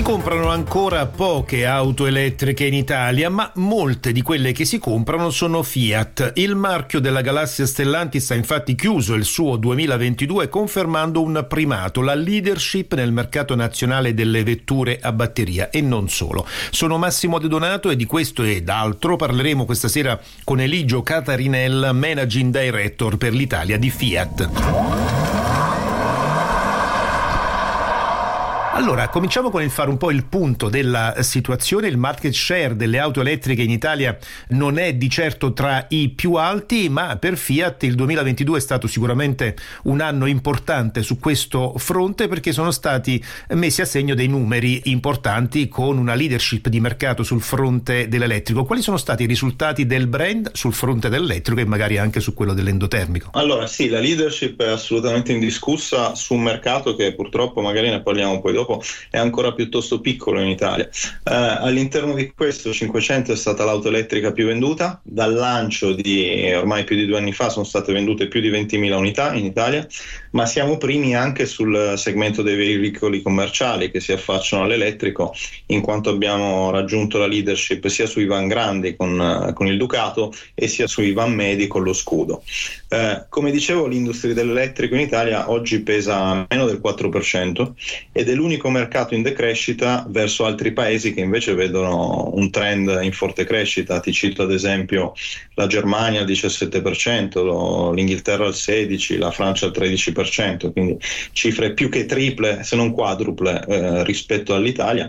Si comprano ancora poche auto elettriche in Italia, ma molte di quelle che si comprano sono Fiat. Il marchio della galassia Stellantis ha infatti chiuso il suo 2022 confermando un primato, la leadership nel mercato nazionale delle vetture a batteria e non solo. Sono Massimo De Donato e di questo ed altro parleremo questa sera con Eligio Catarinella, Managing Director per l'Italia di Fiat. Allora, cominciamo con il fare un po' il punto della situazione. Il market share delle auto elettriche in Italia non è di certo tra i più alti, ma per Fiat il 2022 è stato sicuramente un anno importante su questo fronte perché sono stati messi a segno dei numeri importanti con una leadership di mercato sul fronte dell'elettrico. Quali sono stati i risultati del brand sul fronte dell'elettrico e magari anche su quello dell'endotermico? Allora, sì, la leadership è assolutamente indiscussa su un mercato che purtroppo magari ne parliamo poi dopo dopo è ancora piuttosto piccolo in Italia. Eh, all'interno di questo 500 è stata l'auto elettrica più venduta, dal lancio di ormai più di due anni fa sono state vendute più di 20.000 unità in Italia, ma siamo primi anche sul segmento dei veicoli commerciali che si affacciano all'elettrico, in quanto abbiamo raggiunto la leadership sia sui van grandi con, con il Ducato e sia sui van medi con lo scudo. Eh, come dicevo, l'industria dell'elettrico in Italia oggi pesa meno del 4% ed è l'unico mercato in decrescita verso altri paesi che invece vedono un trend in forte crescita. Ti cito ad esempio la Germania al 17%, l'Inghilterra al 16%, la Francia al 13%, quindi cifre più che triple, se non quadruple eh, rispetto all'Italia.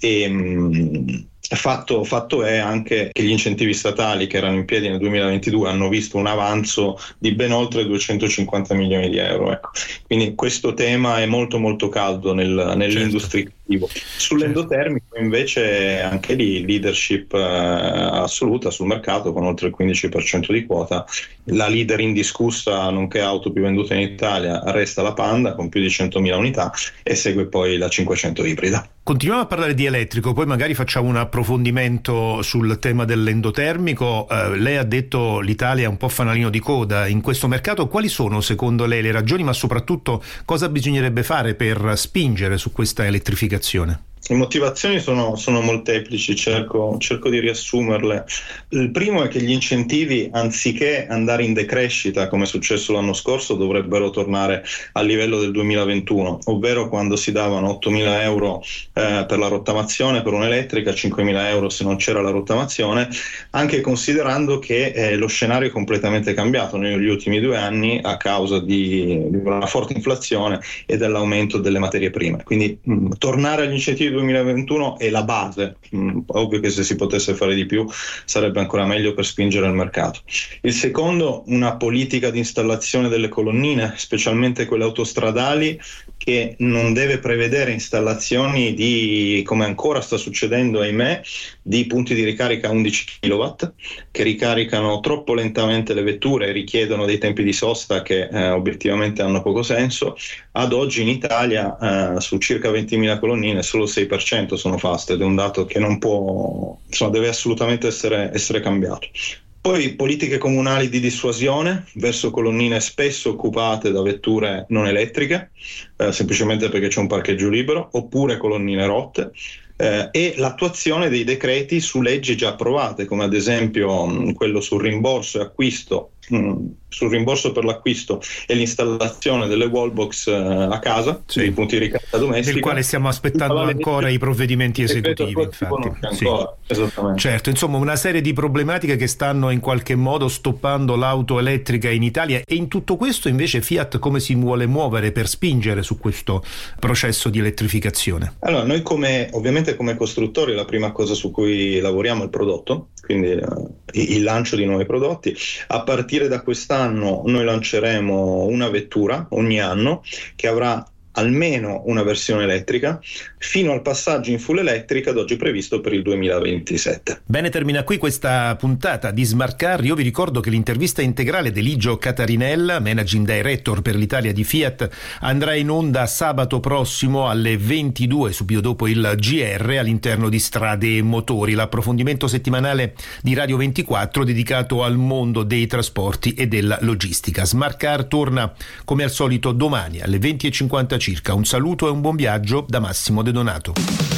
E, mh, mm, Fatto, fatto, è anche che gli incentivi statali che erano in piedi nel 2022 hanno visto un avanzo di ben oltre 250 milioni di euro. Ecco. Quindi questo tema è molto molto caldo nel, nell'industria certo positivo. Sull'endotermico invece anche lì leadership eh, assoluta sul mercato con oltre il 15% di quota. La leader indiscussa nonché auto più vendute in Italia resta la Panda con più di 100.000 unità e segue poi la 500 ibrida. Continuiamo a parlare di elettrico, poi magari facciamo un approfondimento sul tema dell'endotermico. Eh, lei ha detto l'Italia è un po' fanalino di coda in questo mercato. Quali sono secondo lei le ragioni, ma soprattutto cosa bisognerebbe fare per spingere su questa elettrificazione? Comunicazione? Le motivazioni sono, sono molteplici, cerco, cerco, di riassumerle. Il primo è che gli incentivi, anziché andare in decrescita, come è successo l'anno scorso, dovrebbero tornare al livello del 2021, ovvero quando si davano 8.000 euro eh, per la rottamazione per un'elettrica, 5.000 euro se non c'era la rottamazione, anche considerando che eh, lo scenario è completamente cambiato negli ultimi due anni a causa di, di una forte inflazione e dell'aumento delle materie prime. Quindi mh, tornare agli incentivi 2021 è la base, mm, ovvio che se si potesse fare di più sarebbe ancora meglio per spingere il mercato. Il secondo, una politica di installazione delle colonnine, specialmente quelle autostradali, che non deve prevedere installazioni di, come ancora sta succedendo, ahimè, di punti di ricarica 11 kW che ricaricano troppo lentamente le vetture e richiedono dei tempi di sosta che eh, obiettivamente hanno poco senso. Ad oggi in Italia eh, su circa 20.000 colonnine solo 6% sono fast ed è un dato che non può, insomma, deve assolutamente essere, essere cambiato. Poi politiche comunali di dissuasione verso colonnine spesso occupate da vetture non elettriche, eh, semplicemente perché c'è un parcheggio libero, oppure colonnine rotte, eh, e l'attuazione dei decreti su leggi già approvate, come ad esempio mh, quello sul rimborso e acquisto sul rimborso per l'acquisto e l'installazione delle wallbox eh, a casa, sì. dei punti di ricarica domestica. Del quale stiamo aspettando ancora i provvedimenti esecutivi. Infatti. Sì. Certo, insomma una serie di problematiche che stanno in qualche modo stoppando l'auto elettrica in Italia e in tutto questo invece Fiat come si vuole muovere per spingere su questo processo di elettrificazione? Allora, noi come ovviamente come costruttori la prima cosa su cui lavoriamo è il prodotto, quindi uh, il lancio di nuovi prodotti. A partire da quest'anno noi lanceremo una vettura ogni anno che avrà almeno una versione elettrica, fino al passaggio in full elettrica ad oggi previsto per il 2027. Bene, termina qui questa puntata di Smart Car. Io vi ricordo che l'intervista integrale di Ligio Catarinella, Managing Director per l'Italia di Fiat, andrà in onda sabato prossimo alle 22, subito dopo il GR, all'interno di Strade e Motori, l'approfondimento settimanale di Radio 24 dedicato al mondo dei trasporti e della logistica. Smart Car torna come al solito domani alle 20.50 circa. Un saluto e un buon viaggio da Massimo De Donato.